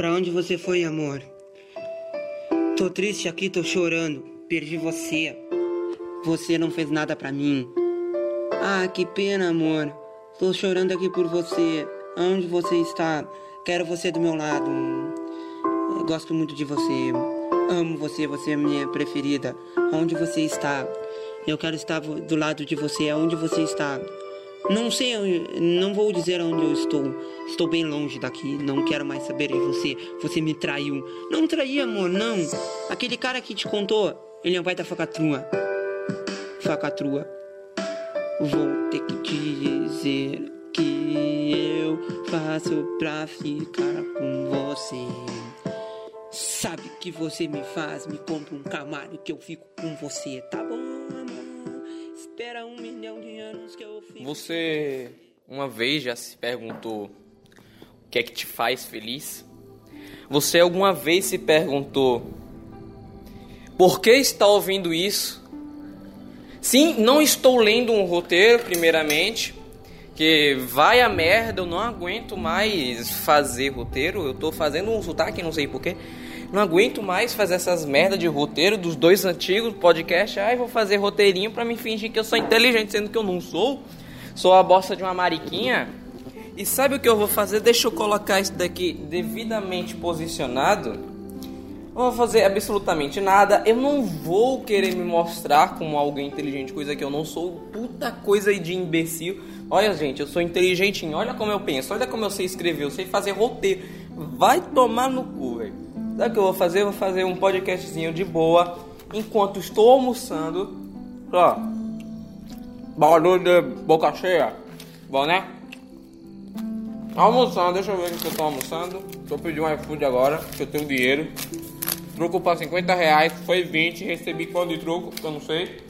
Pra onde você foi, amor? Tô triste aqui, tô chorando. Perdi você. Você não fez nada pra mim. Ah, que pena, amor. Tô chorando aqui por você. Onde você está? Quero você do meu lado. Eu gosto muito de você. Amo você, você é minha preferida. Onde você está? Eu quero estar do lado de você. Onde você está? Não sei, não vou dizer onde eu estou. Estou bem longe daqui. Não quero mais saber de você. Você me traiu. Não traí, amor, não. Aquele cara que te contou, ele não vai dar facatrua. Facatrua. Vou ter que dizer que eu faço pra ficar com você. Sabe que você me faz? Me compra um camargo que eu fico com você, tá bom, amor? Você uma vez já se perguntou o que é que te faz feliz? Você alguma vez se perguntou por que está ouvindo isso? Sim, não estou lendo um roteiro, primeiramente, que vai a merda, eu não aguento mais fazer roteiro, eu tô fazendo um sotaque, não sei porquê. Não aguento mais fazer essas merdas de roteiro dos dois antigos podcasts. Ai, vou fazer roteirinho para me fingir que eu sou inteligente, sendo que eu não sou. Sou a bosta de uma mariquinha. E sabe o que eu vou fazer? Deixa eu colocar isso daqui devidamente posicionado. Não vou fazer absolutamente nada. Eu não vou querer me mostrar como alguém inteligente, coisa que eu não sou. Puta coisa de imbecil. Olha, gente, eu sou inteligentinho. Olha como eu penso. Olha como eu sei escrever. Eu sei fazer roteiro. Vai tomar no cu, velho. Sabe o que eu vou fazer? Eu vou fazer um podcastzinho de boa enquanto estou almoçando. Ó. Barulho de boca cheia. Bom, né? Almoçando, deixa eu ver o que eu tô almoçando. Tô pedindo um iFood agora, que eu tenho dinheiro. Troco para 50 reais, foi 20. Recebi quanto de troco, que eu não sei.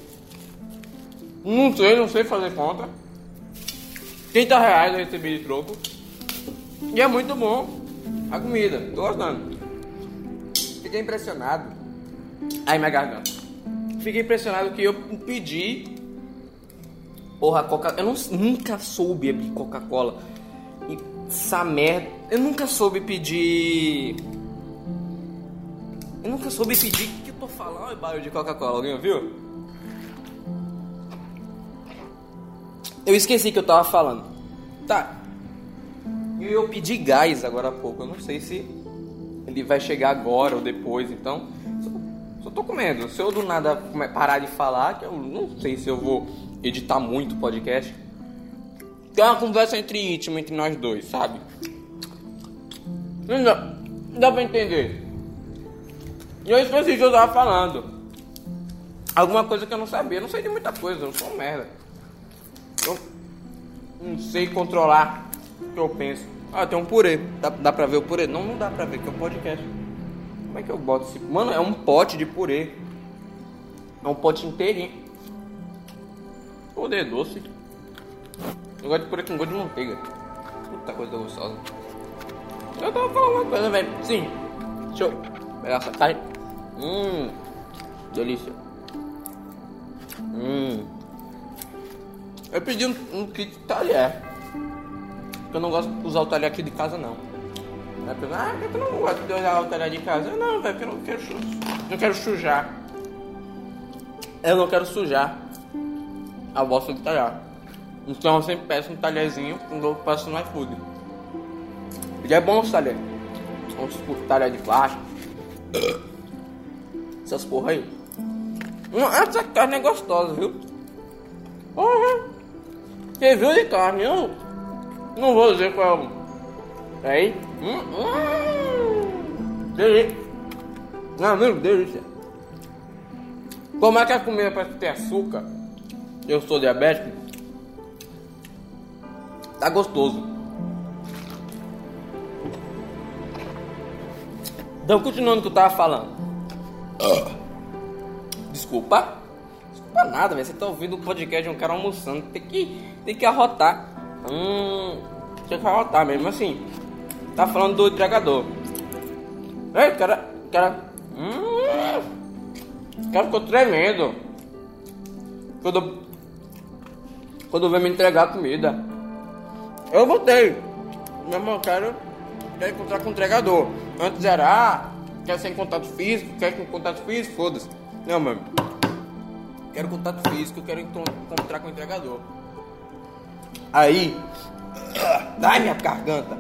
Não sei, não sei fazer conta. 30 reais eu recebi de troco. E é muito bom a comida, tô gostando. Fiquei impressionado. Ai, minha garganta. Fiquei impressionado que eu pedi. Porra, Coca. Eu não, nunca soube abrir Coca-Cola. Essa merda. Eu nunca soube pedir. Eu nunca soube pedir. O que eu tô falando? Olha o barulho de Coca-Cola. Alguém ouviu? Eu esqueci que eu tava falando. Tá. Eu pedi gás agora há pouco. Eu não sei se ele vai chegar agora ou depois. Então, só, só tô comendo. Se eu do nada parar de falar, que eu não sei se eu vou editar muito o podcast. Tem uma conversa entre íntima entre nós dois, sabe? Não dá, não dá pra entender. E eu esqueci que eu tava falando. Alguma coisa que eu não sabia. Eu não sei de muita coisa, eu sou um merda. Eu não sei controlar o que eu penso. Ah, tem um purê. Dá, dá pra ver o purê? Não, não dá pra ver, que é um podcast. Como é que eu boto esse... Mano, é um pote de purê. É um pote inteirinho. Purê doce. Eu gosto de purê com gosto de manteiga. Puta coisa gostosa. Eu tava falando uma coisa, velho. Sim. Deixa eu pegar essa carne. Hum. Delícia. Hum. Eu pedi um, um kit talher. Porque eu não gosto de usar o talher aqui de casa, não. Ah, por que tu não gosta de usar o talher de casa? Não, velho, porque eu não quero, não quero sujar. Eu não quero sujar a bosta do talher. Então eu sempre peço um talherzinho quando eu passo no iFood. E é bom os talher. Uns talher de plástico. Essas porra aí. Essa carne é gostosa, viu? Uhum. Review de carne, eu não vou dizer qual é. Aí. Hum, hum. Delícia. Meu, delícia. Como é que a comida parece ter açúcar? Eu sou diabético. Tá gostoso. Então, continuando o que eu tava falando. Desculpa. Desculpa nada, velho. Você tá ouvindo o podcast de um cara almoçando. Tem que, tem que arrotar. Hum. Tem que arrotar mesmo assim. Tá falando do entregador. Ei, cara. Cara. Hum. O cara ficou tremendo. Quando. Quando veio me entregar a comida. Eu botei. Meu irmão, quero quero encontrar com o entregador. Antes era, ah, quer ser em contato físico, quer com contato físico, foda-se. Não, mano. Quero contato físico, quero encontrar com o entregador. Aí. Ai, minha garganta.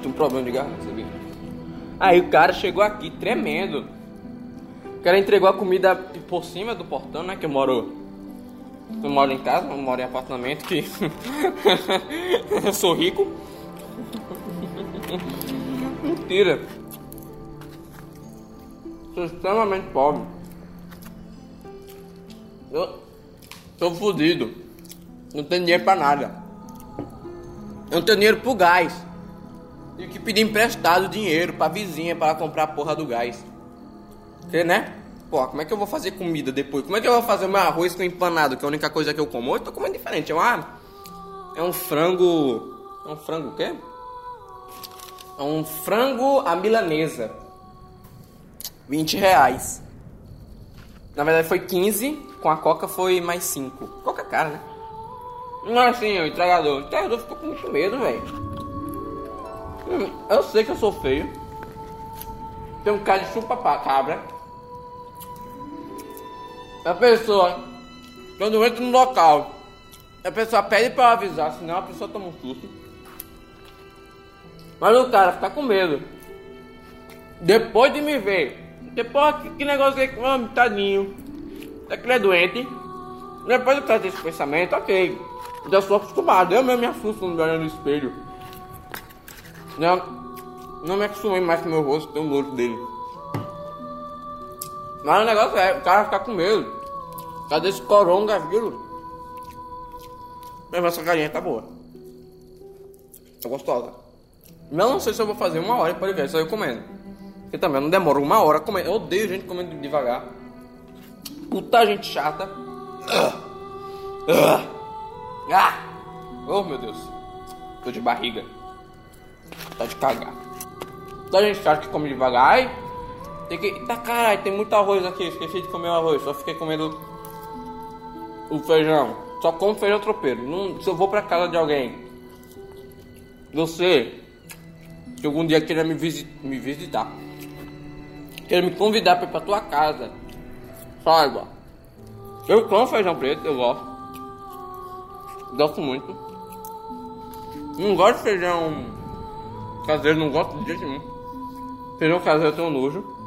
Tem um problema de garganta, sabia? Aí o cara chegou aqui tremendo. O cara entregou a comida por cima do portão, né? Que eu moro. Eu moro em casa, eu moro em apartamento que. eu sou rico. Mentira. Sou extremamente pobre. Eu tô fudido. Não tenho dinheiro pra nada. Eu não tenho dinheiro pro gás. Tive que pedir emprestado dinheiro pra vizinha para comprar a porra do gás. Porque, né? Pô, como é que eu vou fazer comida depois? Como é que eu vou fazer o meu arroz com empanado, que é a única coisa que eu como? Hoje eu tô comendo diferente. É uma. É um frango. É um frango o quê? É um frango à milanesa. 20 reais. Na verdade foi 15, com a coca foi mais 5. Coca cara, né? É assim, o entregador. O entregador ficou com muito medo, velho. Hum, eu sei que eu sou feio. Tem um cara de chupa cabra. A pessoa, quando entra no local, a pessoa pede pra avisar, senão a pessoa toma um susto. Mas o cara fica com medo. Depois de me ver, depois que, que negócio é que, oh, tadinho, daquele é doente. Depois cara ter esse pensamento, ok. Já sou acostumado, eu mesmo me assusto me olho no espelho. Não, não me acostumei mais com meu rosto, um nojo dele. Mas o negócio é, o cara ficar com medo. Cadê esse coronavírus? Mas essa carinha tá boa. Tá gostosa. Não sei se eu vou fazer uma hora para ver, só eu comendo. Porque também não demora uma hora comendo. Eu odeio gente comendo devagar. Puta gente chata. Ah! Oh meu Deus. Tô de barriga. Tá de cagar. Tá gente chata que come devagar. Ai, tem que. Tá caralho, tem muito arroz aqui. Esqueci de comer o arroz. Só fiquei comendo o feijão. Só como feijão tropeiro. Não, se eu vou pra casa de alguém, você que algum dia queira me, visit, me visitar, queira me convidar para ir pra tua casa, saiba. Eu como feijão preto, eu gosto. Gosto muito. Não gosto de feijão caseiro, não gosto de jeito nenhum. Feijão caseiro eu tenho nojo.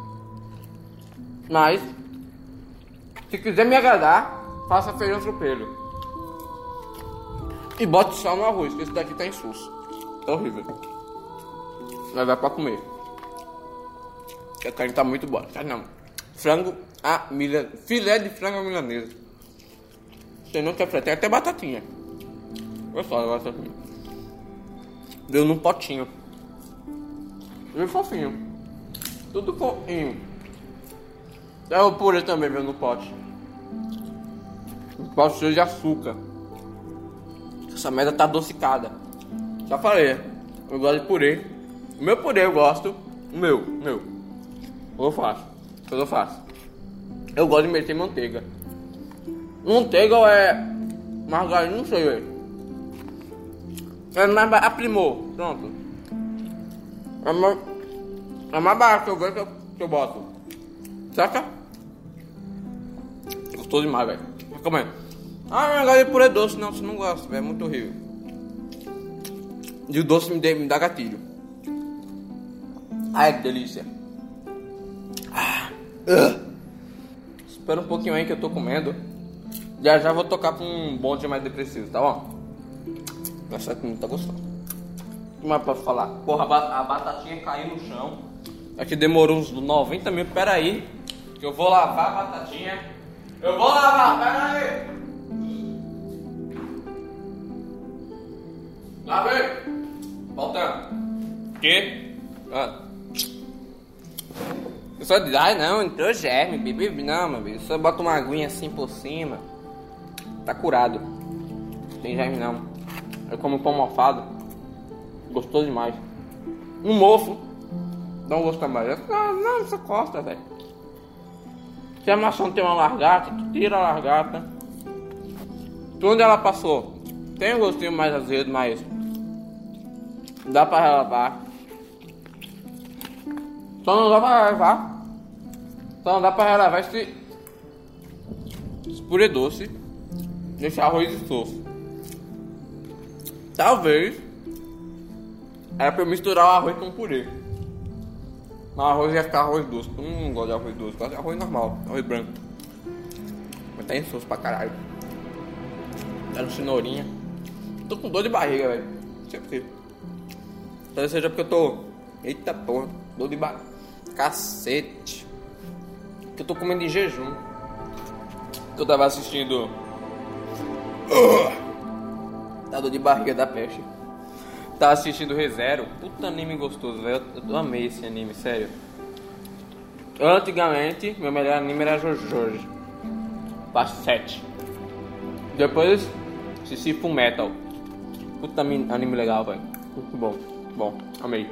Mas, se quiser me agradar, faça feijão tropeiro. E bote só no arroz, que esse daqui tá sus. É horrível vai pra comer. A carne tá muito boa. Tá não. Frango a milha... Filé de frango a milanesa. Você não quer tem até batatinha. Olha só a batatinha. Deu num potinho. Veio fofinho. Tudo fofinho. É o purê também veio no pote. Um pote cheio de açúcar. Essa merda tá adocicada. Já falei. Eu gosto de purê. O meu purê eu gosto. O meu, meu. Eu faço. Eu faço. Eu gosto de meter manteiga. Manteiga é margarina, não sei, velho. É mais aprimou, pronto. É mais, é mais barato que eu gosto que eu, boto. Saca? Gostou demais, velho. Recomendo. Ah, eu gosto de purê doce. Não, você não gosta, velho. É muito horrível. E o doce me, dê, me dá gatilho. Ai, que delícia. Ah. Espera um pouquinho aí que eu tô comendo. Já já vou tocar com um bonde mais depressivo, tá bom? Essa aqui tá gostosa. O que mais posso falar? Porra, a batatinha caiu no chão. Aqui demorou uns 90 mil. Pera aí, que eu vou lavar a batatinha. Eu vou lavar, pera aí. Lavei. Voltando. Que? Ah. Eu só diz, ai não, entrou germe, bebê. Não, meu filho, só bota uma aguinha assim por cima. Tá curado. Não tem germe não. Eu como pão mofado. Gostoso demais. Um mofo. Não gosta mais. Não, não, isso costa, velho. Se a maçã tem uma largata, tu tira a largata. Onde ela passou? Tem um gostinho mais azedo, mas dá pra relavar. Só não dá pra relevar. Só não dá pra relevar esse. Purê doce. Esse arroz de sofo. Talvez. Era pra eu misturar o arroz com o purê. Mas arroz ia ficar arroz doce. Eu não gosto de arroz doce. Gosto de arroz normal. Arroz branco. Mas tem soço pra caralho. Tá no cenourinha. Tô com dor de barriga, velho. Não sei porquê. Talvez seja porque eu tô. Eita porra, dor de barriga. Cacete. Que eu tô comendo em jejum. Que eu tava assistindo. Tá dor de barriga da peste. Tava assistindo ReZero. Puta anime gostoso, velho. Eu, eu amei esse anime, sério. Antigamente, meu melhor anime era Jojo. Parte 7. Depois, assisti Full Metal. Puta anime legal, velho. Muito bom. Bom, amei.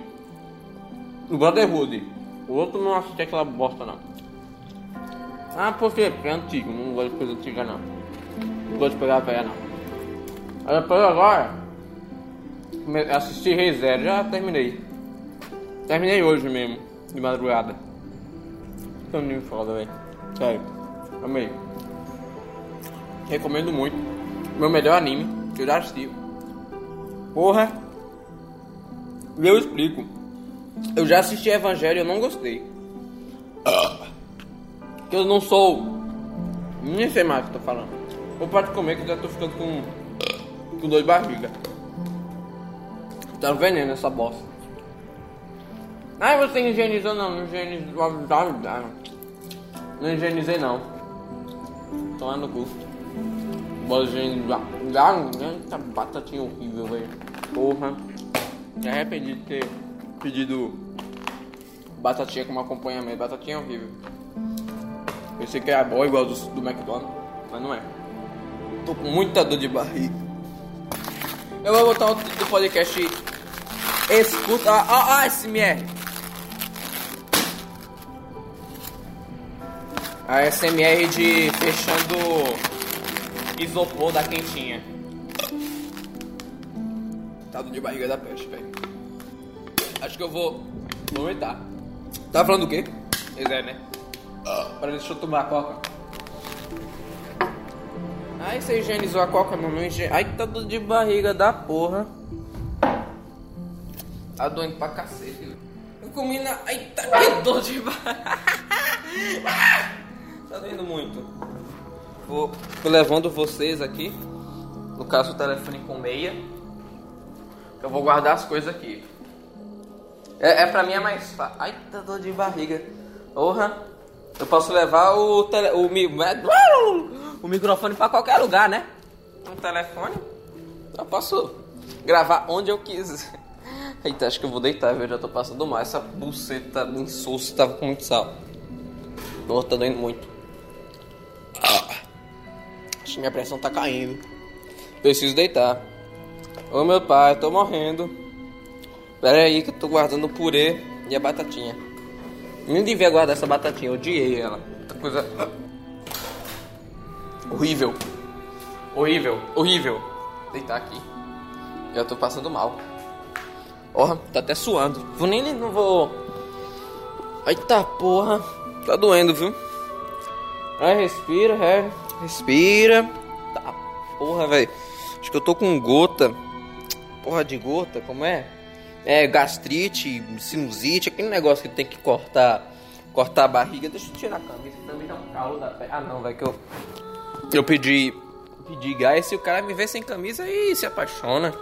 Brotherhood. O outro não assisti aquela bosta, não. Ah, porque é antigo. Não gosto de coisa antiga, não. Não gosto de pegar velha, não. Aí depois agora, assisti Rei Zero. Já terminei. Terminei hoje mesmo, de madrugada. Que anime foda, velho. Sério. Amei. Recomendo muito. Meu melhor anime que eu já assisti. Porra. E eu explico. Eu já assisti Evangelho e eu não gostei. Que eu não sou. Nem sei mais o que eu tô falando. Vou parar de comer que eu já tô ficando com. com dor de barriga. Tá um veneno essa bosta. Ai, você higienizou não, não higienizou. Não higienizei não. Tomar no cu. Bora higienizar. Eita batatinha horrível, velho. Porra. Me arrependi de ter pedido batatinha como acompanhamento. Batatinha é horrível. Pensei que era boa igual do, do McDonald's, mas não é. Tô com muita dor de barriga. Eu vou botar o do podcast Escuta. Ó, ó, ó, SMR. A SMR de fechando isopor da quentinha. Tá dor de barriga da peste, velho. Acho que eu vou vomitar. Tá falando do quê? Pois é, né? Peraí, deixa eu tomar a coca. Ai, você higienizou a coca, higienizou. Ai, tá dor de barriga da porra. Tá doendo pra cacete. Eu comi na. Ai, tá que dor de barriga. tá doendo muito. Vou tô levando vocês aqui. No caso, o telefone com meia. Eu vou guardar as coisas aqui. É, é pra mim é mais fácil. Ai, tá dor de barriga. Porra. Eu posso levar o, tele, o, mi- o microfone pra qualquer lugar, né? Um telefone. Eu posso gravar onde eu quiser. Eita, acho que eu vou deitar, viu? Eu já tô passando mal. Essa buceta de insosso tava com muito sal. Nossa, tá doendo muito. Ah. Acho que minha pressão tá caindo. Preciso deitar. Ô meu pai, tô morrendo. Pera aí que eu tô guardando o purê e a batatinha. Nem devia guardar essa batatinha, eu odiei ela. Coisa. Horrível. Horrível, horrível. Deitar aqui. Já tô passando mal. Porra, tá até suando. Vou nem. Não vou. Eita porra. Tá doendo, viu? Ai, respira, é. Respira. Tá, porra, velho. Acho que eu tô com gota. Porra de gota, como é? É, gastrite, sinusite, aquele negócio que tem que cortar cortar a barriga. Deixa eu tirar a camisa, também dá um calor da pele. Ah, não, vai que eu. Eu pedi. Pedi gás e o cara me vê sem camisa e se apaixona.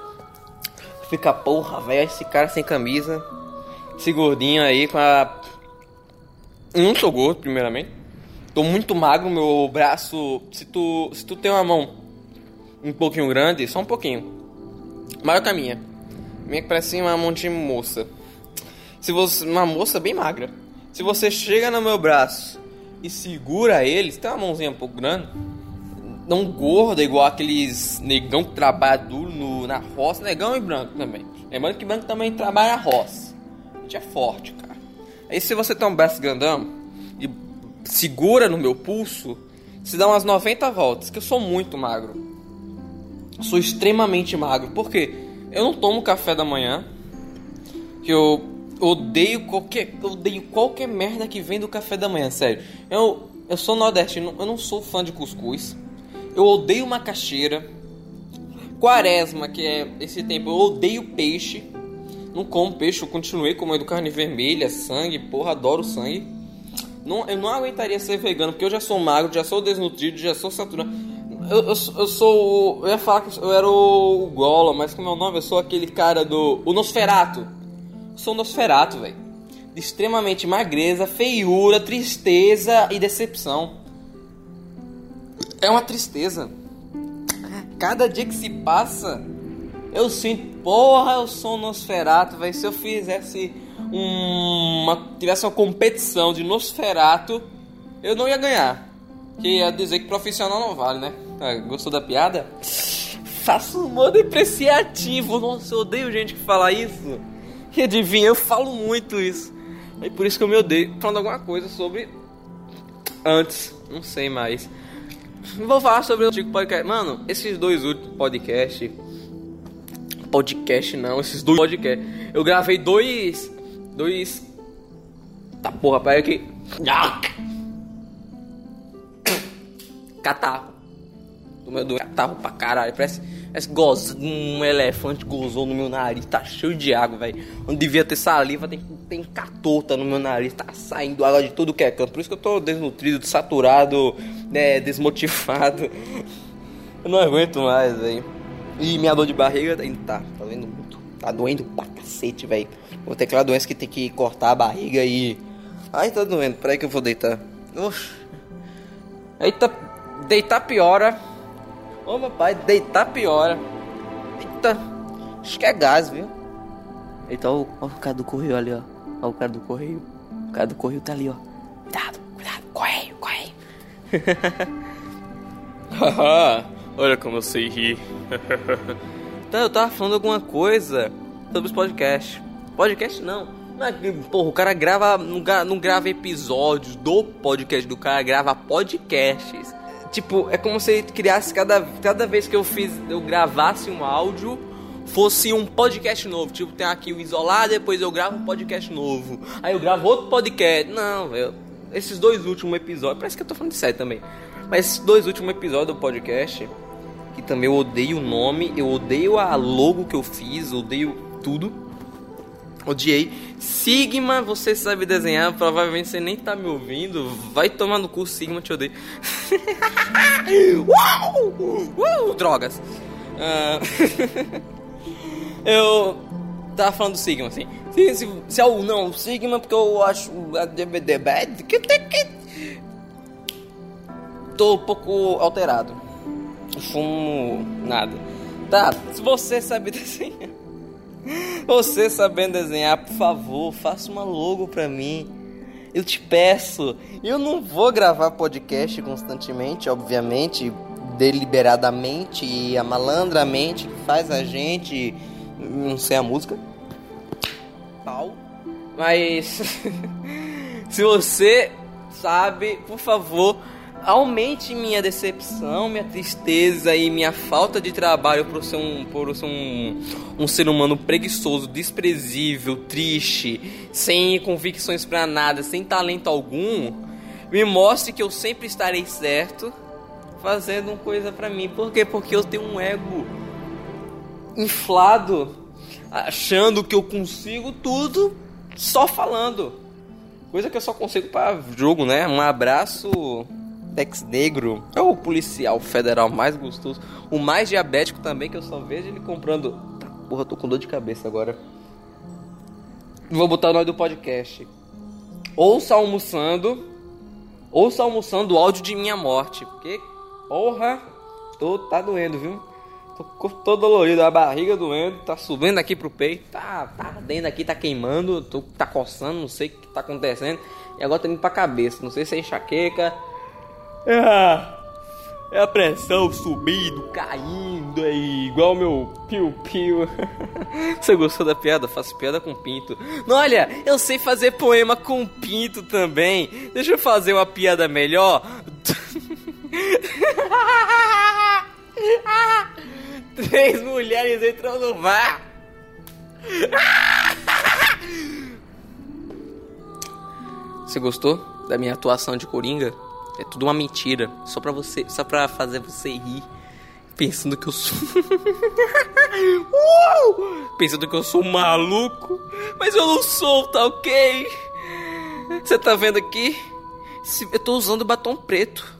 Fica, porra, velho, esse cara sem camisa. Esse gordinho aí com a. Eu Não sou gordo, primeiramente. Tô muito magro, meu braço. Se tu, se tu tem uma mão um pouquinho grande, só um pouquinho. Maior que a minha. Minha que parece uma mão de moça. Se você. Uma moça bem magra. Se você chega no meu braço e segura ele, se tem uma mãozinha um pouco grande, não gorda igual aqueles negão que trabalha duro no, na roça, negão e branco também. Lembrando que branco também trabalha na roça. A gente é forte, cara. Aí se você tem um braço grandão e segura no meu pulso, se dá umas 90 voltas, que eu sou muito magro. Eu sou extremamente magro. Por quê? Eu não tomo café da manhã. Que eu odeio qualquer, odeio qualquer merda que vem do café da manhã, sério. Eu, eu sou nordestino, eu não sou fã de cuscuz. Eu odeio macaxeira. Quaresma, que é esse tempo, eu odeio peixe. Não como peixe, eu continuei comendo carne vermelha, sangue, porra, adoro sangue. Não, eu não aguentaria ser vegano, porque eu já sou magro, já sou desnutrido, já sou saturado. Eu, eu, eu sou. Eu ia falar que eu era o, o Gola, mas como é o nome? Eu sou aquele cara do. O Nosferato. Eu sou o Nosferato, velho. Extremamente magreza, feiura, tristeza e decepção. É uma tristeza. Cada dia que se passa, eu sinto, porra, eu sou um Nosferato, velho. Se eu fizesse uma. tivesse uma competição de Nosferato, eu não ia ganhar. Que ia dizer que profissional não vale, né? Ah, gostou da piada? Faço humor depreciativo. Nossa, eu odeio gente que fala isso. E adivinha, eu falo muito isso. É por isso que eu me odeio. Falando alguma coisa sobre. Antes, não sei mais. Vou falar sobre o antigo podcast. Mano, esses dois últimos podcasts. Podcast não, esses dois podcasts. Eu gravei dois. Dois. Tá porra, pera aqui. Catarro. Do meu doente. Catarro pra caralho. Parece, parece goz, um elefante gozou no meu nariz. Tá cheio de água, velho. Onde devia ter saliva, tem, tem catota no meu nariz. Tá saindo água de tudo que é canto. Por isso que eu tô desnutrido, saturado, né, desmotivado. Eu não aguento mais, velho. E minha dor de barriga ainda tá, tá doendo muito. Tá doendo pra cacete, velho. Vou ter aquela doença que tem que cortar a barriga e. Ai, tá doendo. Peraí que eu vou deitar. Oxi. Eita, deitar piora. Ô meu pai, deitar piora. Eita, acho que é gás, viu? Eita, ó, o cara do correio ali, ó. Ó o cara do correio. O cara do correio tá ali, ó. Cuidado, cuidado, correio, correio. Olha como eu sei rir. então, eu tava falando alguma coisa sobre os podcasts. Podcast não. É Porra, o cara grava. Não, gra- não grava episódios do podcast do cara, grava podcasts. Tipo, é como se criasse cada, cada vez que eu fiz. Eu gravasse um áudio. Fosse um podcast novo. Tipo, tem aqui o isolado, depois eu gravo um podcast novo. Aí eu gravo outro podcast. Não, eu, esses dois últimos episódios. Parece que eu tô falando de sério também. Mas esses dois últimos episódios do podcast. Que também eu odeio o nome. Eu odeio a logo que eu fiz. Odeio tudo. Odiei. Sigma, você sabe desenhar, provavelmente você nem tá me ouvindo. Vai tomar no cu, Sigma, te odeio. Uau! Uh, drogas. Ah, eu tava falando do Sigma, assim. Se, se, se é o não, Sigma, porque eu acho. a DVD bad. que- que- Tô um pouco alterado. Fumo nada. Tá, se você sabe desenhar. Você sabendo desenhar, por favor, faça uma logo pra mim. Eu te peço. Eu não vou gravar podcast constantemente, obviamente, deliberadamente e a malandramente que faz a gente. Não sei a música. Pau. Mas. se você sabe, por favor, aumente minha decepção, minha tristeza e minha falta de trabalho por ser um, por ser um, um ser humano preguiçoso, desprezível, triste, sem convicções pra nada, sem talento algum. Me mostre que eu sempre estarei certo fazendo uma coisa pra mim. Por quê? Porque eu tenho um ego inflado, achando que eu consigo tudo só falando. Coisa que eu só consigo para jogo, né? Um abraço, Tex Negro. É o policial federal mais gostoso. O mais diabético também, que eu só vejo ele comprando. Tá, porra, tô com dor de cabeça agora. Vou botar o nome do podcast. Ouça almoçando. Ouça almoçando o áudio de minha morte. Porque, porra, tô, tá doendo, viu? Tô, tô dolorido, a barriga doendo, tá subindo aqui pro peito, tá, tá ardendo aqui, tá queimando, tô, tá coçando, não sei o que tá acontecendo. E agora tá indo pra cabeça, não sei se é enxaqueca. É a, é a pressão subindo, caindo, é igual meu piu-piu. Você gostou da piada? Faço piada com pinto. Olha, eu sei fazer poema com pinto também. Deixa eu fazer uma piada melhor. Três mulheres entram no mar. Você gostou da minha atuação de Coringa? É tudo uma mentira, só pra você, só para fazer você rir, pensando que eu sou uh! pensando que eu sou maluco, mas eu não sou, tá OK? Você tá vendo aqui? Eu tô usando batom preto,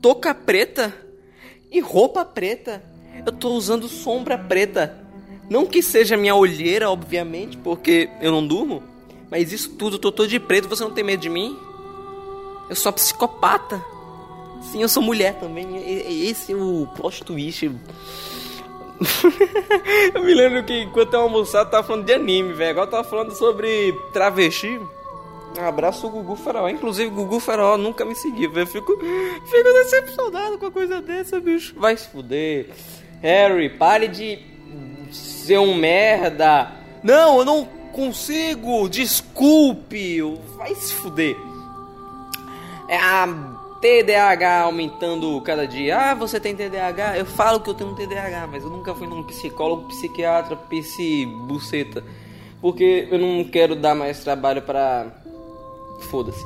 touca preta e roupa preta. Eu tô usando sombra preta. Não que seja minha olheira, obviamente, porque eu não durmo. Mas isso tudo, eu tô todo de preto, você não tem medo de mim? Eu sou psicopata. Sim, eu sou mulher também. Esse é o plot twist. eu me lembro que enquanto eu almoçava, eu tava falando de anime, velho. Agora eu tava falando sobre travesti. Um abraço o Gugu Faraó. Inclusive, o Gugu Faraó nunca me seguiu, velho. Fico, fico decepcionado com a coisa dessa, bicho. Vai se fuder. Harry, pare de ser um merda. Não, eu não consigo. Desculpe. Vai se fuder. É a TDAH aumentando cada dia. Ah, você tem TDAH? Eu falo que eu tenho um TDAH, mas eu nunca fui num psicólogo, psiquiatra, psi buceta. Porque eu não quero dar mais trabalho para foda-se.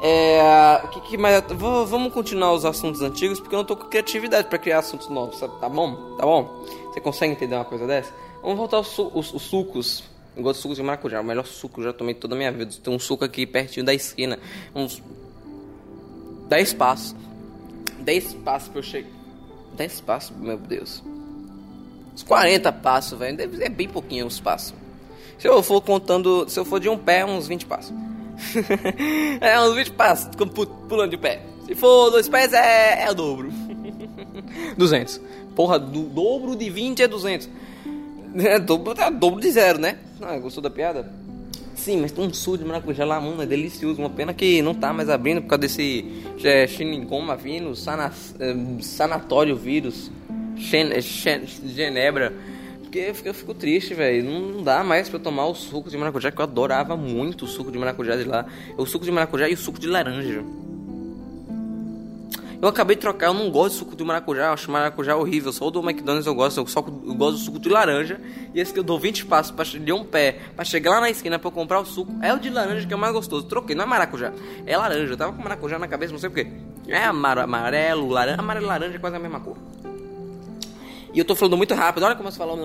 É, o que, que mais vamos continuar os assuntos antigos porque eu não tô com criatividade para criar assuntos novos, sabe? Tá bom? Tá bom? Você consegue entender uma coisa dessa? Vamos voltar aos, os, os sucos. Eu gosto de sucos de maracujá, o melhor suco que eu já tomei toda a minha vida. Tem um suco aqui pertinho da esquina, uns 10 passos. 10 passos pra eu chegar. 10 passos, meu Deus. Uns 40 passos, velho. É bem pouquinho os passos. Se eu for contando, se eu for de um pé, uns 20 passos. é, uns 20 passos, pulando de pé. Se for dois pés, é, é o dobro. 200. Porra, do dobro de 20 é 200. É dobro, é dobro de zero, né? Ah, gostou da piada? Sim, mas tem um suco de maracujá lá, mano, é delicioso. Uma pena que não tá mais abrindo por causa desse é, Shinigoma vírus, sana, é, sanatório vírus, é, Genebra. Porque eu fico, eu fico triste, velho. Não dá mais pra tomar o suco de maracujá, que eu adorava muito o suco de maracujá de lá. O suco de maracujá e o suco de laranja. Eu acabei de trocar, eu não gosto de suco de maracujá, eu acho maracujá horrível. Só o do McDonald's eu gosto, eu, só, eu gosto do suco de laranja. E esse que eu dou 20 passos pra, de um pé pra chegar lá na esquina pra eu comprar o suco é o de laranja que é o mais gostoso. Troquei, não é maracujá, é laranja. Eu tava com maracujá na cabeça, não sei porquê. É amarelo, laranja, amarelo e laranja é quase a mesma cor. E eu tô falando muito rápido, olha como eu falo.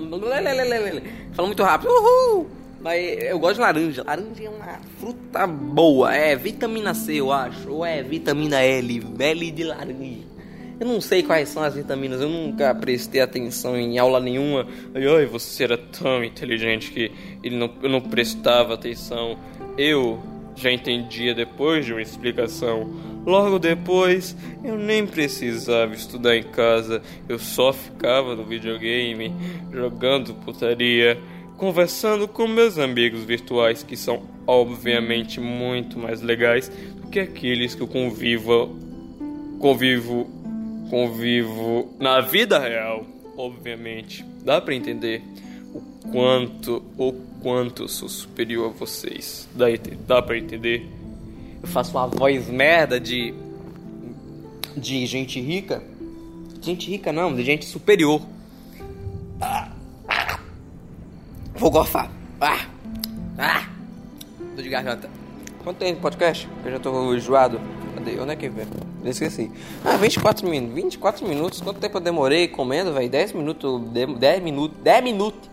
Falando muito rápido, uhul! Mas eu gosto de laranja. Laranja é uma fruta boa. É vitamina C, eu acho. Ou é vitamina L. L de laranja. Eu não sei quais são as vitaminas. Eu nunca prestei atenção em aula nenhuma. Ai, ai você era tão inteligente que ele não, eu não prestava atenção. Eu já entendia depois de uma explicação. Logo depois, eu nem precisava estudar em casa, eu só ficava no videogame, jogando putaria conversando com meus amigos virtuais, que são obviamente muito mais legais do que aqueles que eu convivo, convivo, convivo na vida real, obviamente. Dá para entender o quanto, o quanto eu sou superior a vocês. Dá, dá para entender? Eu faço uma voz merda de de gente rica. Gente rica não, de gente superior. Ah. Vou gorfar. Ah! Ah! Tô de garganta. Quanto tem podcast? Eu já tô enjoado. Cadê? Onde é que vem? Esqueci. Ah, 24 minutos. 24 minutos. Quanto tempo eu demorei comendo, velho? 10 minutos. 10 minutos. 10 minutos.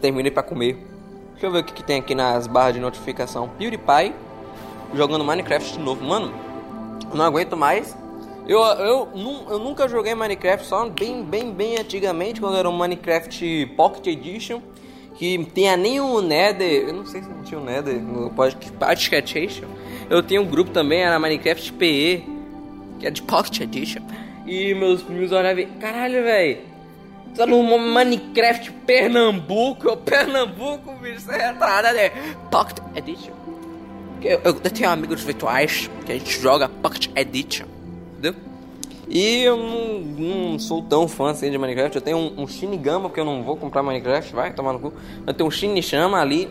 Terminei pra comer. Deixa eu ver o que, que tem aqui nas barras de notificação. PewDiePie jogando Minecraft de novo. Mano, não aguento mais. Eu, eu, eu nunca joguei Minecraft só bem, bem, bem antigamente, quando era um Minecraft Pocket Edition que tenha nenhum Nether. Eu não sei se não tinha um Nether no podcast. Eu tenho um grupo também, era Minecraft PE, que é de Pocket Edition. E meus primos olhavam e caralho, velho. Tá no Minecraft Pernambuco, Pernambuco, bicho, você é retrada, né? Pocket Edition. Eu, eu, eu tenho amigos virtuais que a gente joga Pocket Edition, entendeu? E eu não, não, sou tão fã assim de Minecraft. Eu tenho um, um Shinigama, porque eu não vou comprar Minecraft, vai tomar no cu. Eu tenho um Shinichama ali.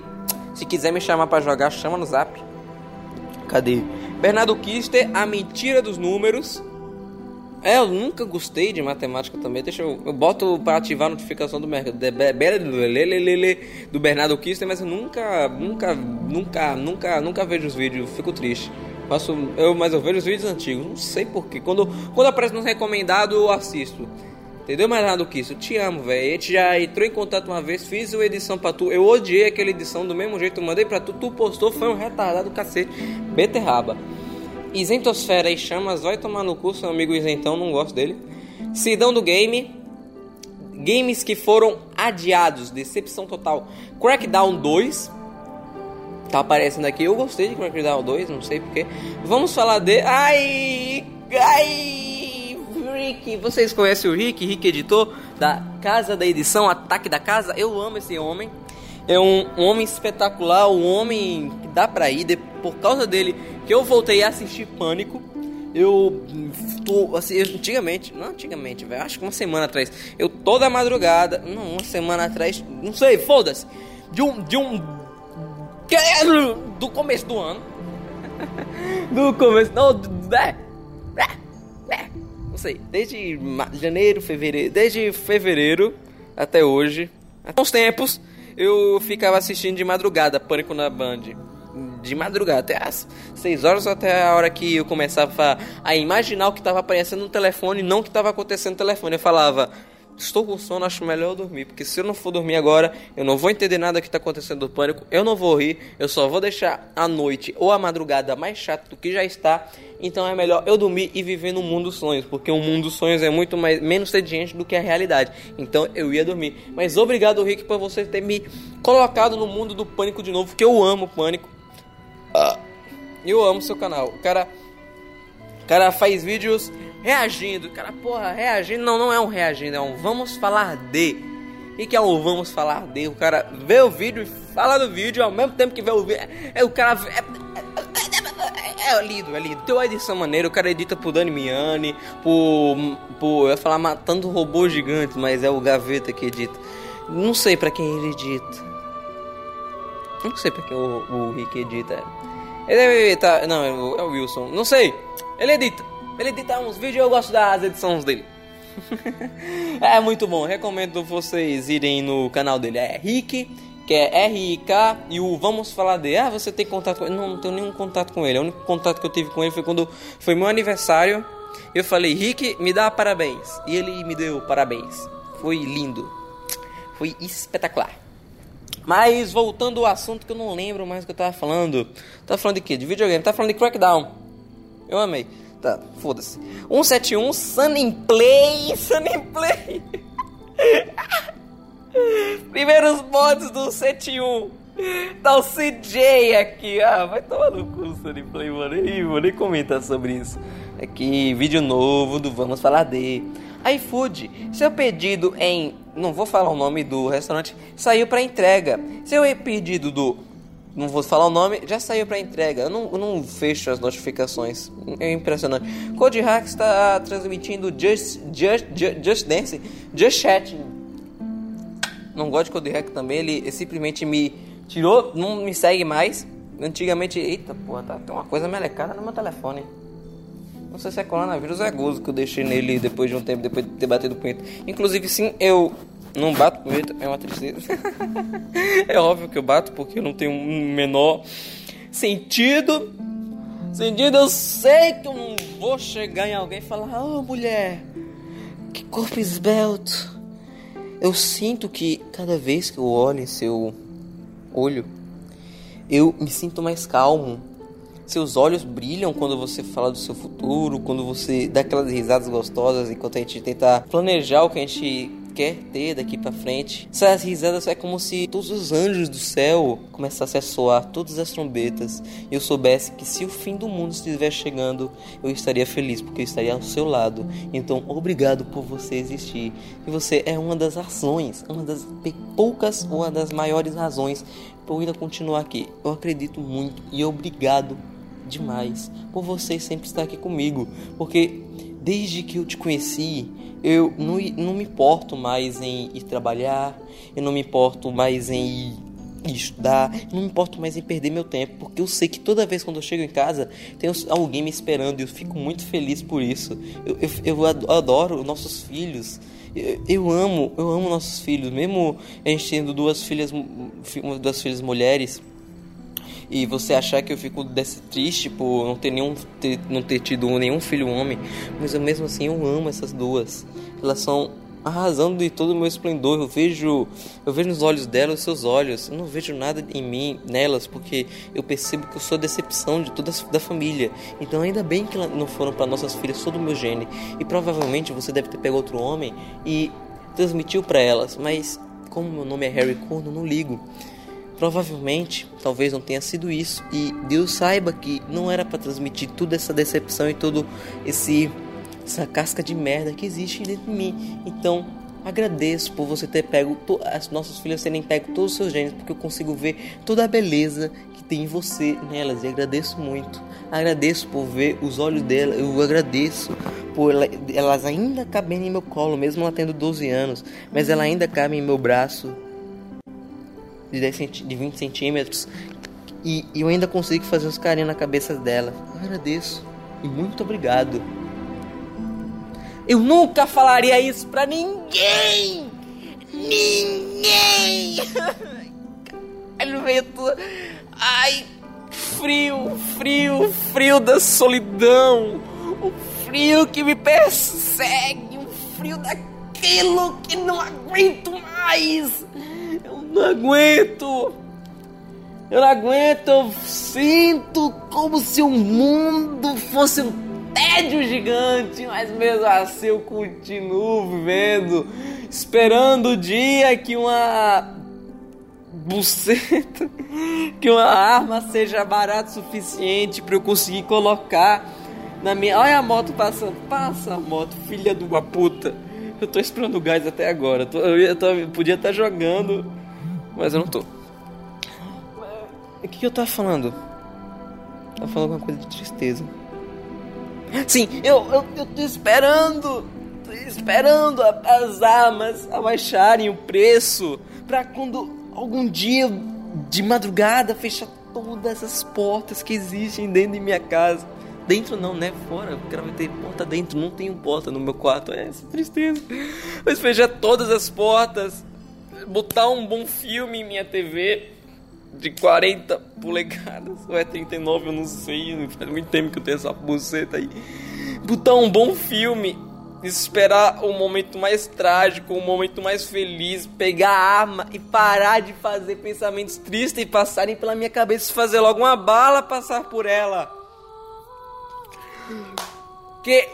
Se quiser me chamar para jogar, chama no zap. Cadê? Bernardo Kister, a mentira dos números. É, eu nunca gostei de matemática também. Deixa eu. Eu boto para ativar a notificação do mercado do Bernardo Kister, mas eu nunca, nunca, nunca, nunca, nunca vejo os vídeos. Fico triste. Faço, eu, mas eu vejo os vídeos antigos. Não sei porquê. Quando, quando aparece no recomendado, eu assisto. Entendeu? Mais nada do que isso. Eu te amo, velho. A gente já entrou em contato uma vez, fiz uma edição pra tu. Eu odiei aquela edição do mesmo jeito. Mandei pra tu, tu postou, foi um retardado cacete. Beterraba. Isentosfera e Chamas vai tomar no cu, seu amigo isentão, não gosto dele. Sidão do game. Games que foram adiados, decepção total. Crackdown 2. Tá aparecendo aqui. Eu gostei de Crackdown 2, não sei porquê. Vamos falar de. Ai! Ai! Rick! Vocês conhecem o Rick? Rick editor da Casa da Edição, Ataque da Casa. Eu amo esse homem. É um, homem espetacular, um homem que dá pra ir. De, por causa dele, que eu voltei a assistir Pânico. Eu tô, assim, antigamente, não antigamente, velho, acho que uma semana atrás, eu toda madrugada, não, uma semana atrás, não sei, foda-se, de um, de um, do começo do ano, do começo, não, é, é, é, não sei, desde janeiro, fevereiro, desde fevereiro até hoje, até uns tempos, eu ficava assistindo de madrugada Pânico na Band. De madrugada, até as 6 horas, até a hora que eu começava a imaginar o que estava aparecendo no telefone, não o que estava acontecendo no telefone. Eu falava, estou com sono, acho melhor eu dormir, porque se eu não for dormir agora, eu não vou entender nada que está acontecendo do pânico, eu não vou rir, eu só vou deixar a noite ou a madrugada mais chata do que já está. Então é melhor eu dormir e viver no mundo dos sonhos, porque o mundo dos sonhos é muito mais menos sediente do que a realidade. Então eu ia dormir. Mas obrigado, Rick, por você ter me colocado no mundo do pânico de novo, que eu amo o pânico. Eu amo seu canal. O cara, o cara faz vídeos reagindo. Cara, porra, reagindo. Não, não é um reagindo, é um vamos falar de. E que é um vamos falar de? O cara vê o vídeo e fala do vídeo ao mesmo tempo que vê o vídeo. É, o cara. É, é, é, é lindo, é lindo. Tem uma edição maneira, o cara edita por Dani Miani, por. por eu ia falar matando robôs gigantes, mas é o Gaveta que edita. Não sei para quem ele edita. Não sei porque o, o Rick edita. Ele deve editar. Não, é o Wilson. Não sei. Ele edita. Ele edita uns vídeos e eu gosto das edições dele. é muito bom. Recomendo vocês irem no canal dele. É Rick, que é R-I-K. E o Vamos Falar de. Ah, você tem contato com ele? Não, não tenho nenhum contato com ele. O único contato que eu tive com ele foi quando foi meu aniversário. Eu falei, Rick, me dá parabéns. E ele me deu parabéns. Foi lindo. Foi espetacular. Mas voltando ao assunto que eu não lembro mais o que eu tava falando. Tava falando de quê? De videogame. Tava falando de Crackdown. Eu amei. Foda-se. 171 Sun in Play. Sun in Play. Primeiros mods do 71. Tá o CJ aqui. Ah, vai tomar no cu, Sun in Play, mano. Ih, vou nem comentar sobre isso. Aqui, vídeo novo do Vamos Falar de iFood. Seu pedido em não vou falar o nome do restaurante, saiu para entrega. Seu pedido do não vou falar o nome, já saiu para entrega. Eu não, eu não, fecho as notificações. É impressionante. Code Hack está transmitindo Just, Just, Just, Just Dance, Just Chatting. Não gosto de Code Hack também. Ele, simplesmente me tirou, não me segue mais. Antigamente, eita porra, tá, tem uma coisa melecada no meu telefone. Não sei se é coronavírus ou é gozo que eu deixei nele depois de um tempo, depois de ter batido punheta. Inclusive, sim, eu não bato punheta, é uma tristeza. é óbvio que eu bato porque eu não tenho um menor sentido. Sentido, eu sei que eu não vou chegar em alguém e falar: Oh, mulher, que corpo esbelto. Eu sinto que cada vez que eu olho em seu olho, eu me sinto mais calmo seus olhos brilham quando você fala do seu futuro, quando você dá aquelas risadas gostosas enquanto a gente tenta planejar o que a gente quer ter daqui para frente. Essas risadas é como se todos os anjos do céu começassem a soar, todas as trombetas, e eu soubesse que se o fim do mundo estiver chegando, eu estaria feliz porque eu estaria ao seu lado. Então, obrigado por você existir. E você é uma das razões, uma das poucas, uma das maiores razões eu ainda continuar aqui. Eu acredito muito e obrigado demais por você sempre estar aqui comigo, porque desde que eu te conheci, eu não, não me importo mais em ir trabalhar, eu não me importo mais em ir estudar, não me importo mais em perder meu tempo, porque eu sei que toda vez quando eu chego em casa tem alguém me esperando e eu fico muito feliz por isso. Eu, eu, eu adoro nossos filhos. Eu, eu, amo, eu amo nossos filhos, mesmo a gente tendo duas filhas, duas filhas mulheres e você achar que eu fico desse triste por não ter nenhum ter, não ter tido nenhum filho homem, mas eu mesmo assim eu amo essas duas. Elas são a razão de todo o meu esplendor. Eu vejo, eu vejo nos olhos delas os seus olhos. Eu não vejo nada em mim nelas, porque eu percebo que eu sou a decepção de toda a da família. Então ainda bem que não foram para nossas filhas só do meu gene. E provavelmente você deve ter pego outro homem e transmitiu para elas, mas como meu nome é Harry Corno, não ligo. Provavelmente, talvez não tenha sido isso e Deus saiba que não era para transmitir toda essa decepção e todo esse essa casca de merda que existe dentro de mim. Então, agradeço por você ter pego as nossas filhas terem pego todos os seus genes, porque eu consigo ver toda a beleza que tem em você nelas e agradeço muito. Agradeço por ver os olhos dela, eu agradeço por elas ainda caberem em meu colo, mesmo ela tendo 12 anos, mas ela ainda cabe em meu braço de, 10 de 20 centímetros e, e eu ainda consigo fazer uns carinhos na cabeça dela. Eu agradeço e muito obrigado. Eu nunca falaria isso pra ninguém! Ninguém! Ele veio tudo. Ai, frio, frio, frio da solidão. O frio que me persegue. O frio daquilo que não aguento mais. Não aguento. Eu não aguento. Eu sinto como se o mundo fosse um tédio gigante, mas mesmo assim eu continuo vivendo, esperando o dia que uma buceta, que uma arma seja barata o suficiente para eu conseguir colocar na minha. Olha a moto passando, passa a moto, filha de uma puta. Eu tô esperando o gás até agora. Eu, tô, eu, tô, eu podia estar jogando, mas eu não tô. O que, eu tava falando? Tava falando alguma coisa de tristeza. Sim, eu, eu, eu tô esperando, tô esperando as armas abaixarem o preço para quando algum dia de madrugada fechar todas essas portas que existem dentro de minha casa. Dentro não, né? Fora. Eu quero ter porta dentro. Não tenho porta no meu quarto. É essa tristeza. Mas fechar todas as portas. Botar um bom filme em minha TV de 40 polegadas, ou é 39, eu não sei, faz muito tempo que eu tenho essa buceta aí. Botar um bom filme, esperar o momento mais trágico, o momento mais feliz, pegar a arma e parar de fazer pensamentos tristes e passarem pela minha cabeça fazer logo uma bala passar por ela. Que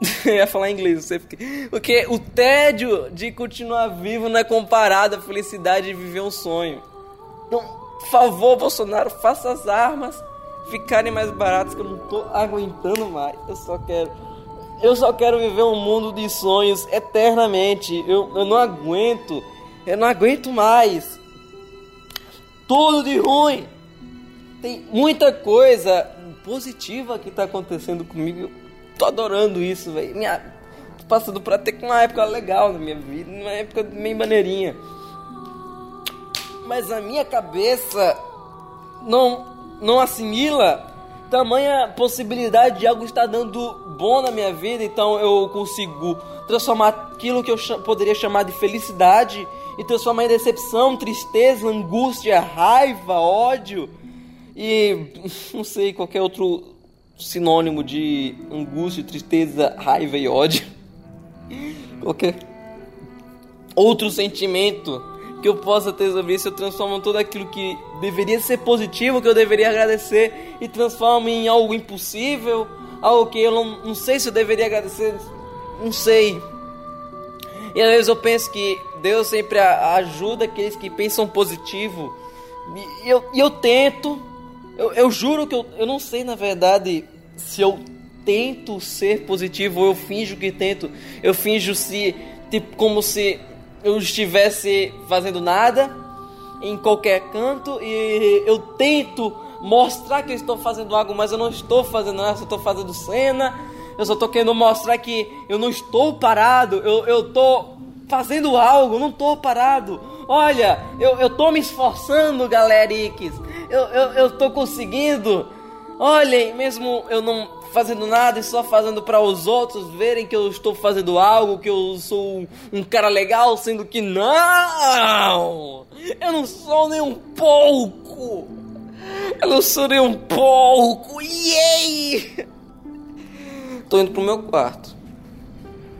eu ia falar em inglês, não sei porque. O tédio de continuar vivo não é comparado à felicidade de viver um sonho. Então, por favor, Bolsonaro, faça as armas ficarem mais baratas que eu não tô aguentando mais. Eu só quero eu só quero viver um mundo de sonhos eternamente. Eu, eu não aguento. Eu não aguento mais. Tudo de ruim. Tem muita coisa positiva que tá acontecendo comigo. Tô adorando isso, velho. Minha tô passando para ter uma época legal na minha vida, uma época bem maneirinha mas a minha cabeça não, não assimila tamanha possibilidade de algo estar dando bom na minha vida, então eu consigo transformar aquilo que eu poderia chamar de felicidade e transformar em decepção, tristeza, angústia, raiva, ódio e não sei qualquer outro sinônimo de angústia, tristeza, raiva e ódio. Qualquer outro sentimento que eu possa ter sobre isso, eu transformo tudo aquilo que deveria ser positivo, que eu deveria agradecer, e transformo em algo impossível, algo que eu não, não sei se eu deveria agradecer, não sei. E às vezes eu penso que Deus sempre ajuda aqueles que pensam positivo, e eu, e eu tento, eu, eu juro que eu, eu não sei na verdade se eu tento ser positivo ou eu finjo que tento, eu finjo se, tipo, como se eu estivesse fazendo nada em qualquer canto e eu tento mostrar que eu estou fazendo algo, mas eu não estou fazendo nada, eu só estou fazendo cena. Eu só estou querendo mostrar que eu não estou parado, eu, eu fazendo algo, não estou parado. Olha, eu, eu me esforçando, galerix. Eu, eu, eu tô conseguindo. Olhem, mesmo eu não fazendo nada e só fazendo para os outros verem que eu estou fazendo algo, que eu sou um cara legal, sendo que não! Eu não sou nem um pouco! Eu não sou nem um pouco! Yay! Tô indo pro meu quarto.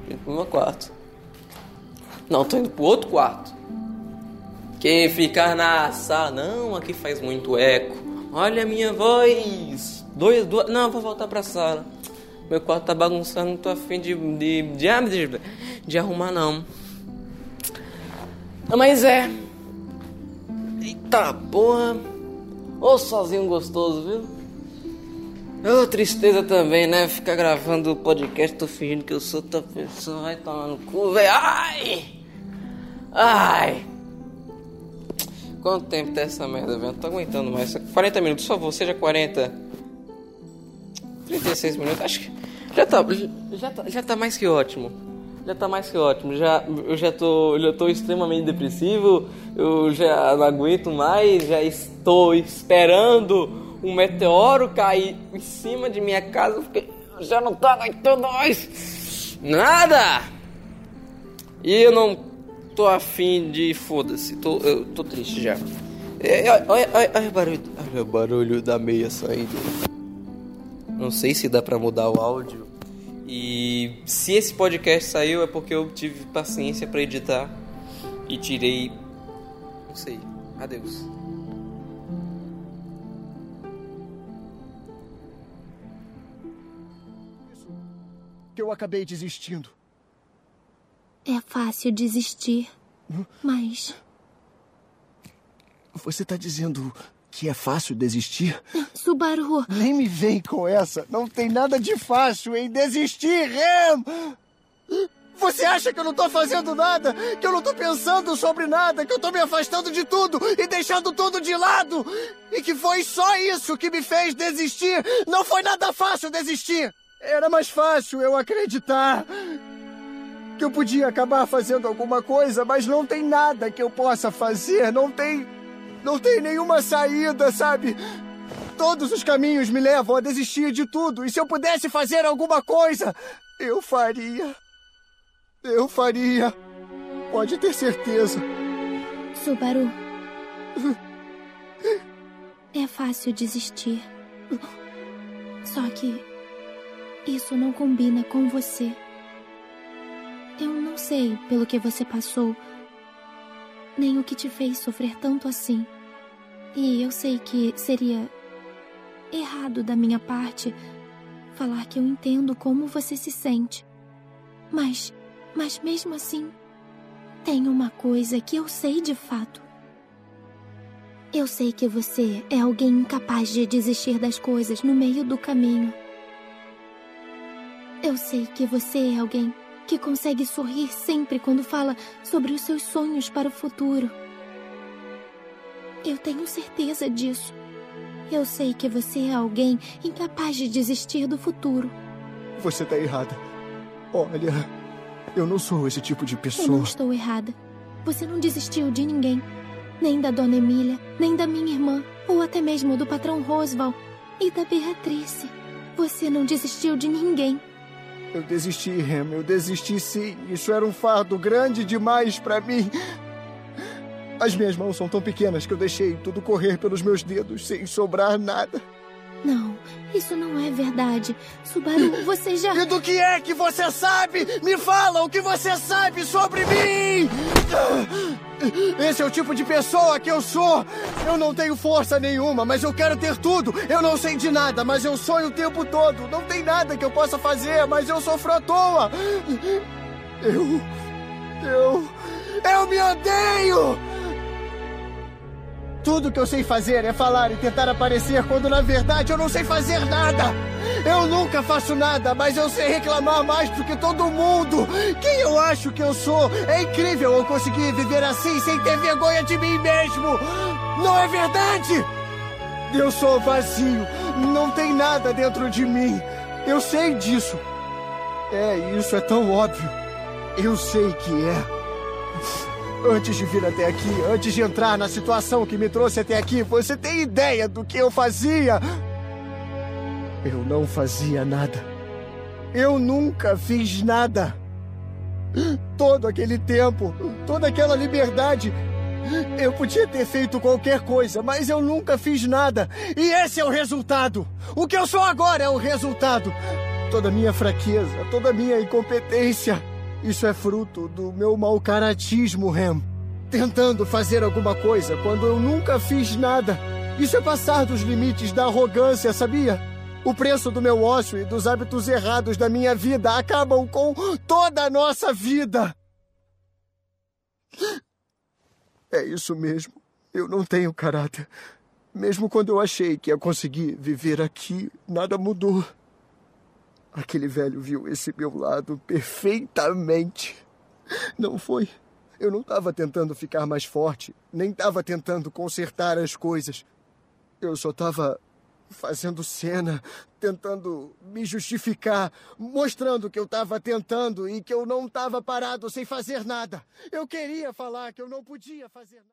Tô indo pro meu quarto. Não, tô indo pro outro quarto. Quem ficar na sala, não, aqui faz muito eco. Olha a minha voz. Dois, duas. Não, vou voltar pra sala. Meu quarto tá bagunçando, não tô afim de, de, de, de, de arrumar, não. Mas é. Eita porra. Ô sozinho gostoso, viu? Ô tristeza também, né? Ficar gravando o podcast, tô fingindo que eu sou outra pessoa. Vai tomar no cu, velho. Ai! Ai! Quanto tempo tá essa merda, velho? Não tô aguentando mais. 40 minutos, por favor, seja 40. 36 minutos, acho que já tá, já tá, já tá mais que ótimo. Já tá mais que ótimo. Já, eu já tô, já tô extremamente depressivo, eu já não aguento mais, já estou esperando um meteoro cair em cima de minha casa, porque eu já não tô aguentando mais nada. E eu não tô afim de foda-se, tô, eu tô triste já. É, olha, olha, olha, olha o barulho, olha o barulho da meia saindo. Não sei se dá para mudar o áudio. E se esse podcast saiu é porque eu tive paciência para editar e tirei. Não sei. Adeus. Eu acabei desistindo. É fácil desistir, hum? mas. Você tá dizendo que é fácil desistir? Subaru. Nem me vem com essa. Não tem nada de fácil em desistir, Rem! Você acha que eu não tô fazendo nada? Que eu não tô pensando sobre nada? Que eu tô me afastando de tudo e deixando tudo de lado? E que foi só isso que me fez desistir? Não foi nada fácil desistir! Era mais fácil eu acreditar que eu podia acabar fazendo alguma coisa, mas não tem nada que eu possa fazer, não tem não tem nenhuma saída, sabe? Todos os caminhos me levam a desistir de tudo. E se eu pudesse fazer alguma coisa, eu faria. Eu faria. Pode ter certeza. Subaru. É fácil desistir. Só que isso não combina com você. Eu não sei pelo que você passou nem o que te fez sofrer tanto assim. E eu sei que seria errado da minha parte falar que eu entendo como você se sente. Mas, mas mesmo assim, tem uma coisa que eu sei de fato. Eu sei que você é alguém incapaz de desistir das coisas no meio do caminho. Eu sei que você é alguém que consegue sorrir sempre quando fala sobre os seus sonhos para o futuro. Eu tenho certeza disso. Eu sei que você é alguém incapaz de desistir do futuro. Você está errada. Olha, eu não sou esse tipo de pessoa. Eu não estou errada. Você não desistiu de ninguém. Nem da Dona Emília, nem da minha irmã, ou até mesmo do patrão Rosval e da Beatrice. Você não desistiu de ninguém. Eu desisti, Rem, eu desisti sim. Isso era um fardo grande demais para mim. As minhas mãos são tão pequenas que eu deixei tudo correr pelos meus dedos sem sobrar nada. Não, isso não é verdade. Subaru, você já. E do que é que você sabe? Me fala o que você sabe sobre mim! Esse é o tipo de pessoa que eu sou. Eu não tenho força nenhuma, mas eu quero ter tudo. Eu não sei de nada, mas eu sonho o tempo todo. Não tem nada que eu possa fazer, mas eu sofro à toa. Eu. Eu. Eu me odeio! Tudo que eu sei fazer é falar e tentar aparecer quando na verdade eu não sei fazer nada. Eu nunca faço nada, mas eu sei reclamar mais do que todo mundo. Quem eu acho que eu sou? É incrível eu conseguir viver assim sem ter vergonha de mim mesmo. Não é verdade? Eu sou vazio. Não tem nada dentro de mim. Eu sei disso. É, isso é tão óbvio. Eu sei que é. Antes de vir até aqui, antes de entrar na situação que me trouxe até aqui, você tem ideia do que eu fazia? Eu não fazia nada. Eu nunca fiz nada. Todo aquele tempo, toda aquela liberdade. Eu podia ter feito qualquer coisa, mas eu nunca fiz nada. E esse é o resultado. O que eu sou agora é o resultado. Toda a minha fraqueza, toda a minha incompetência. Isso é fruto do meu mau caratismo, Rem. Tentando fazer alguma coisa quando eu nunca fiz nada. Isso é passar dos limites da arrogância, sabia? O preço do meu ócio e dos hábitos errados da minha vida acabam com toda a nossa vida. É isso mesmo. Eu não tenho caráter. Mesmo quando eu achei que ia conseguir viver aqui, nada mudou. Aquele velho viu esse meu lado perfeitamente. Não foi. Eu não estava tentando ficar mais forte, nem estava tentando consertar as coisas. Eu só estava fazendo cena, tentando me justificar, mostrando que eu estava tentando e que eu não estava parado sem fazer nada. Eu queria falar que eu não podia fazer nada.